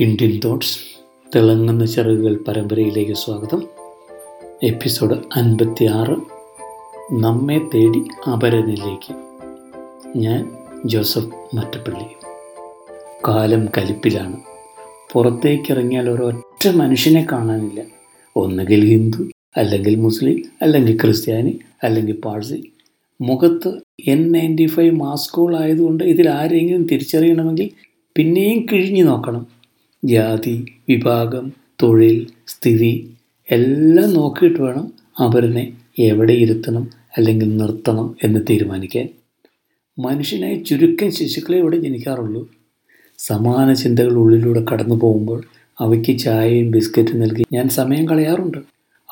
Indian thoughts തിളങ്ങുന്ന ചിറകുകൾ പരമ്പരയിലേക്ക് സ്വാഗതം. എപ്പിസോഡ് അൻപത്തി ആറ് നമ്മെ തേടി അപരനിലേക്ക്. ഞാൻ ജോസഫ് മറ്റപ്പള്ളി. കാലം കലിപ്പിലാണ്. പുറത്തേക്കിറങ്ങിയാൽ ഒരൊറ്റ മനുഷ്യനെ കാണാനില്ല. ഒന്നുകിൽ ഹിന്ദു അല്ലെങ്കിൽ മുസ്ലിം അല്ലെങ്കിൽ ക്രിസ്ത്യാനി അല്ലെങ്കിൽ പാഴ്സി. മുഖത്ത് എൻ നയന്റി ഫൈവ് മാസ്കുകളായതുകൊണ്ട് ഇതിൽ ആരെങ്കിലും തിരിച്ചറിയണമെങ്കിൽ പിന്നെയും കിഴിഞ്ഞു നോക്കണം. ജാതി വിഭാഗം തൊഴിൽ സ്ഥിതി എല്ലാം നോക്കിയിട്ട് വേണം അവരനെ എവിടെ ഇരുത്തണം അല്ലെങ്കിൽ നിർത്തണം എന്ന് തീരുമാനിക്കാൻ. മനുഷ്യനായി ചുരുക്കം ശിശുക്കളെ ഇവിടെ ജനിക്കാറുള്ളൂ. സമാന ചിന്തകൾ ഉള്ളിലൂടെ കടന്നു പോകുമ്പോൾ അവയ്ക്ക് ചായയും ബിസ്ക്കറ്റും നൽകി ഞാൻ സമയം കളയാറുണ്ട്.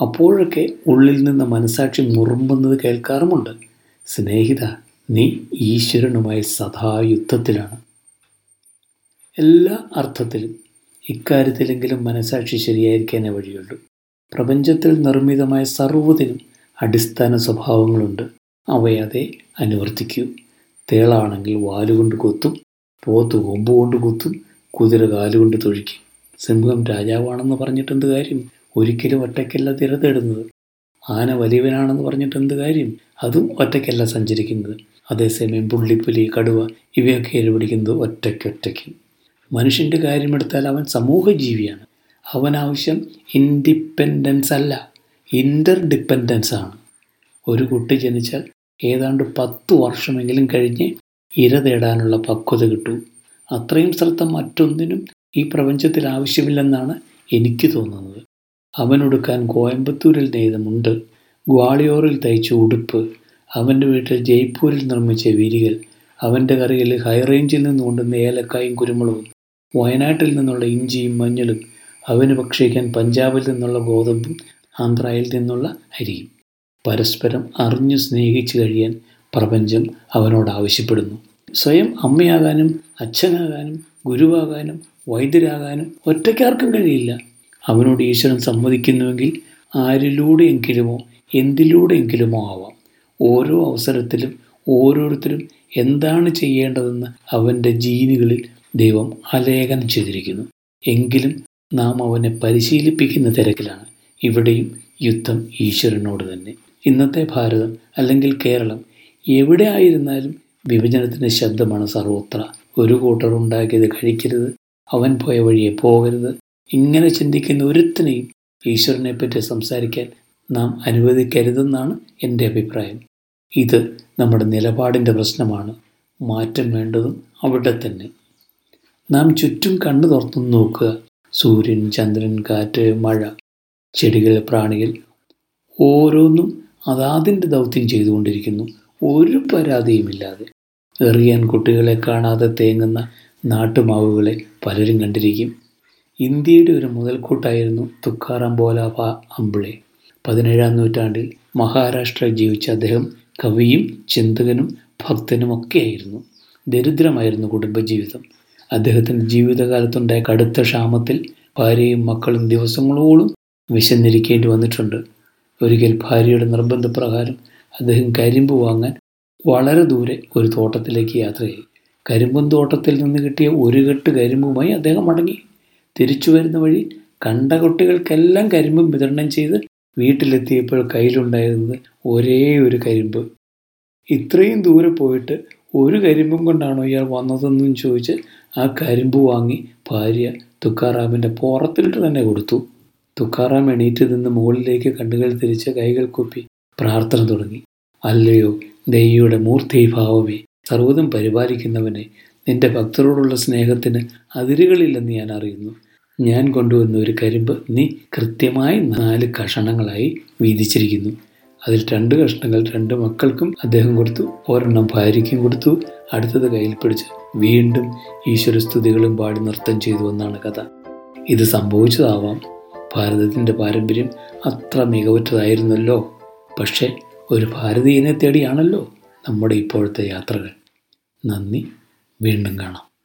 അപ്പോഴൊക്കെ ഉള്ളിൽ നിന്ന് മനസാക്ഷി മുറുമ്പുന്നത് കേൾക്കാറുമുണ്ട്. സ്നേഹിത നീ ഈശ്വരനുമായി സദാ യുദ്ധത്തിലാണ് എല്ലാ അർത്ഥത്തിലും ഇക്കാര്യത്തിലെങ്കിലും മനസാക്ഷി ശരിയായിരിക്കാനേ വഴിയുള്ളൂ പ്രപഞ്ചത്തിൽ നിർമ്മിതമായ സർവതിനും അടിസ്ഥാന സ്വഭാവങ്ങളുണ്ട്. അവയതെ അനുവർത്തിക്കൂ. തേളാണെങ്കിൽ വാലുകൊണ്ട് കൊത്തും പോത്ത് കൊമ്പ് കൊണ്ട് കുത്തും കുതിര കാലുകൊണ്ട് തൊഴിക്കും. സിംഹം രാജാവാണെന്ന് പറഞ്ഞിട്ട് എന്ത് കാര്യം? ഒരിക്കലും ഒറ്റയ്ക്കല്ല തിരതേടുന്നത്. ആന വലിയവനാണെന്ന് പറഞ്ഞിട്ട് എന്ത് കാര്യം? അതും ഒറ്റയ്ക്കല്ല സഞ്ചരിക്കുന്നത്. അതേസമയം പുള്ളിപ്പുലി കടുവ ഇവയൊക്കെ ഇരപിടിക്കുന്നത് ഒറ്റയ്ക്കൊറ്റയ്ക്ക്. മനുഷ്യന്റെ കാര്യമെടുത്താൽ അവൻ സമൂഹ ജീവിയാണ് അവൻ ആവശ്യം ഇൻഡിപെൻഡൻസ് അല്ല ഇന്റർ ഡിപ്പെൻഡൻസ് ആണ്. ഒരു കുട്ടി ജനിച്ചാൽ ഏതാണ്ട് പത്ത് വർഷമെങ്കിലും കഴിഞ്ഞ് ഇര തേടാനുള്ള പക്വത കിട്ടൂ. അത്രയും ശ്രദ്ധ മറ്റൊന്നിനും ഈ പ്രപഞ്ചത്തിൽ ആവശ്യമില്ലെന്നാണ് എനിക്ക് തോന്നുന്നത്. അവനൊടുക്കാൻ കോയമ്പത്തൂരിൽ നെയ്തമുണ്ട് ഗ്വാളിയോറിൽ തയ്ച്ച ഉടുപ്പ് അവന്റെ വീട്ടിൽ ജയ്പൂരിൽ നിർമ്മിച്ച വിരികൾ അവന്റെ കറിയിൽ ഹൈറേഞ്ചിൽ നിന്ന് കൊണ്ടുവന്ന ഏലക്കായും കുരുമുളകും വയനാട്ടിൽ നിന്നുള്ള ഇഞ്ചിയും മഞ്ഞളും അവന് ഭക്ഷിക്കാൻ പഞ്ചാബിൽ നിന്നുള്ള ഗോതമ്പും ആന്ധ്രയിൽ നിന്നുള്ള അരിയും. പരസ്പരം അറിഞ്ഞു സ്നേഹിച്ചു കഴിയാൻ പ്രപഞ്ചം അവനോട് ആവശ്യപ്പെടുന്നു. സ്വയം അമ്മയാകാനും അച്ഛനാകാനും ഗുരുവാകാനും വൈദ്യരാകാനും ഒറ്റയ്ക്കാർക്കും കഴിയില്ല. അവനോട് ഈശ്വരൻ സമ്മതിക്കുന്നുവെങ്കിൽ ആരിലൂടെയെങ്കിലുമോ എന്തിലൂടെയെങ്കിലുമോ ആവാം. ഓരോ അവസരത്തിലും ഓരോരുത്തരും എന്താണ് ചെയ്യേണ്ടതെന്ന് അവന്റെ ജീനുകളിൽ ദൈവം ആലേഖനം ചെയ്തിരിക്കുന്നു. എങ്കിലും നാം അവനെ പരിശീലിപ്പിക്കുന്ന തിരക്കിലാണ്. ഇവിടെയും യുദ്ധം ഈശ്വരനോട് തന്നെ. ഇന്നത്തെ ഭാരതം അല്ലെങ്കിൽ കേരളം എവിടെ ആയിരുന്നാലും വിഭജനത്തിന്റെ ശബ്ദമാണ് സർവത്ര. ഒരു കൂട്ടർ ഉണ്ടാക്കിയത് കഴിക്കരുത്. അവൻ പോയ വഴിയെ പോകരുത്. ഇങ്ങനെ ചിന്തിക്കുന്ന ഒരുത്തിനെയും ഈശ്വരനെ പറ്റി സംസാരിക്കാൻ നാം അനുവദിക്കരുതെന്നാണ് എന്റെ അഭിപ്രായം. ഇത് നമ്മുടെ നിലപാടിന്റെ പ്രശ്നമാണ്. മാറ്റം വേണ്ടതും അവിടെ തന്നെ. നാം ചുറ്റും കണ്ണു തുറന്നു നോക്കുക. സൂര്യൻ ചന്ദ്രൻ കാറ്റ് മഴ ചെടികൾ പ്രാണികൾ ഓരോന്നും അതാതിന്റെ ദൗത്യം ചെയ്തുകൊണ്ടിരിക്കുന്നു. ഒരു പരാതിയുമില്ലാതെ എറിയാൻ കുട്ടികളെ കാണാതെ തേങ്ങുന്ന നാട്ടുമാവുകളെ പലരും കണ്ടിരിക്കും. ഇന്ത്യയുടെ ഒരു മുതൽക്കൂട്ടായിരുന്നു തുക്കാറാം ബോലാഭ അമ്പിളെ. പതിനേഴാം നൂറ്റാണ്ടിൽ മഹാരാഷ്ട്രയിൽ ജീവിച്ച അദ്ദേഹം കവിയും ചിന്തകനും ഭക്തനുമൊക്കെയായിരുന്നു. ദരിദ്രമായിരുന്നു കുടുംബജീവിതം. അദ്ദേഹത്തിന്റെ ജീവിതകാലത്തുണ്ടായ കടുത്ത ക്ഷാമത്തിൽ ഭാര്യയും മക്കളും ദിവസങ്ങളോളം വിശന്നിരിക്കേണ്ടി വന്നിട്ടുണ്ട്. ഒരിക്കൽ ഭാര്യയുടെ നിർബന്ധപ്രകാരം അദ്ദേഹം കരിമ്പ് വാങ്ങാൻ വളരെ ദൂരെ ഒരു തോട്ടത്തിലേക്ക് യാത്രയായി. കരിമ്പും തോട്ടത്തിൽ നിന്ന് കിട്ടിയ ഒരു കെട്ട് കരിമ്പുമായി അദ്ദേഹം മടങ്ങി. തിരിച്ചു വരുന്ന വഴി കണ്ട കുട്ടികൾക്കെല്ലാം കരിമ്പും വിതരണം ചെയ്ത് വീട്ടിലെത്തിയപ്പോൾ കയ്യിലുണ്ടായിരുന്നത് ഒരേ ഒരു കരിമ്പ്. ഇത്രയും ദൂരെ പോയിട്ട് ഒരു കരിമ്പും കൊണ്ടാണോ ഇയാൾ വന്നതെന്നും ചോദിച്ച് ആ കരിമ്പ് വാങ്ങി ഭാര്യ തുക്കാറാമിന്റെ പുറത്തിട്ട് തന്നെ കൊടുത്തു. തുക്കാറാം എണീറ്റ് നിന്ന് മുകളിലേക്ക് കണ്ണുകൾ തിരിച്ച് കൈകൾ കൊപ്പി പ്രാർത്ഥന തുടങ്ങി. അല്ലയോ ദൈവയുടെ മൂർത്തിഭാവമേ സർവതും പരിപാലിക്കുന്നവനെ നിന്റെ ഭക്തരോടുള്ള സ്നേഹത്തിന് അതിരുകളില്ലെന്ന് ഞാൻ അറിയുന്നു. ഞാൻ കൊണ്ടുവന്ന ഒരു കരിമ്പ് നീ കൃത്യമായി നാല് കഷണങ്ങളായി വീതിച്ചിരിക്കുന്നു. അതിൽ രണ്ട് കഷ്ണങ്ങൾ രണ്ട് മക്കൾക്കും അദ്ദേഹം കൊടുത്തു. ഒരെണ്ണം ഭാര്യയ്ക്കും കൊടുത്തു. അടുത്തത് കയ്യിൽ പിടിച്ച് വീണ്ടും ഈശ്വരസ്തുതികളും പാടി നൃത്തം ചെയ്തു എന്നാണ് കഥ. ഇത് സംഭവിച്ചതാവാം. ഭാരതത്തിന്റെ പാരമ്പര്യം അത്ര മികവുറ്റതായിരുന്നല്ലോ. പക്ഷേ ഒരു ഭാരതീയനെ തേടിയാണല്ലോ നമ്മുടെ ഇപ്പോഴത്തെ യാത്രകൾ. നന്ദി. വീണ്ടും കാണാം.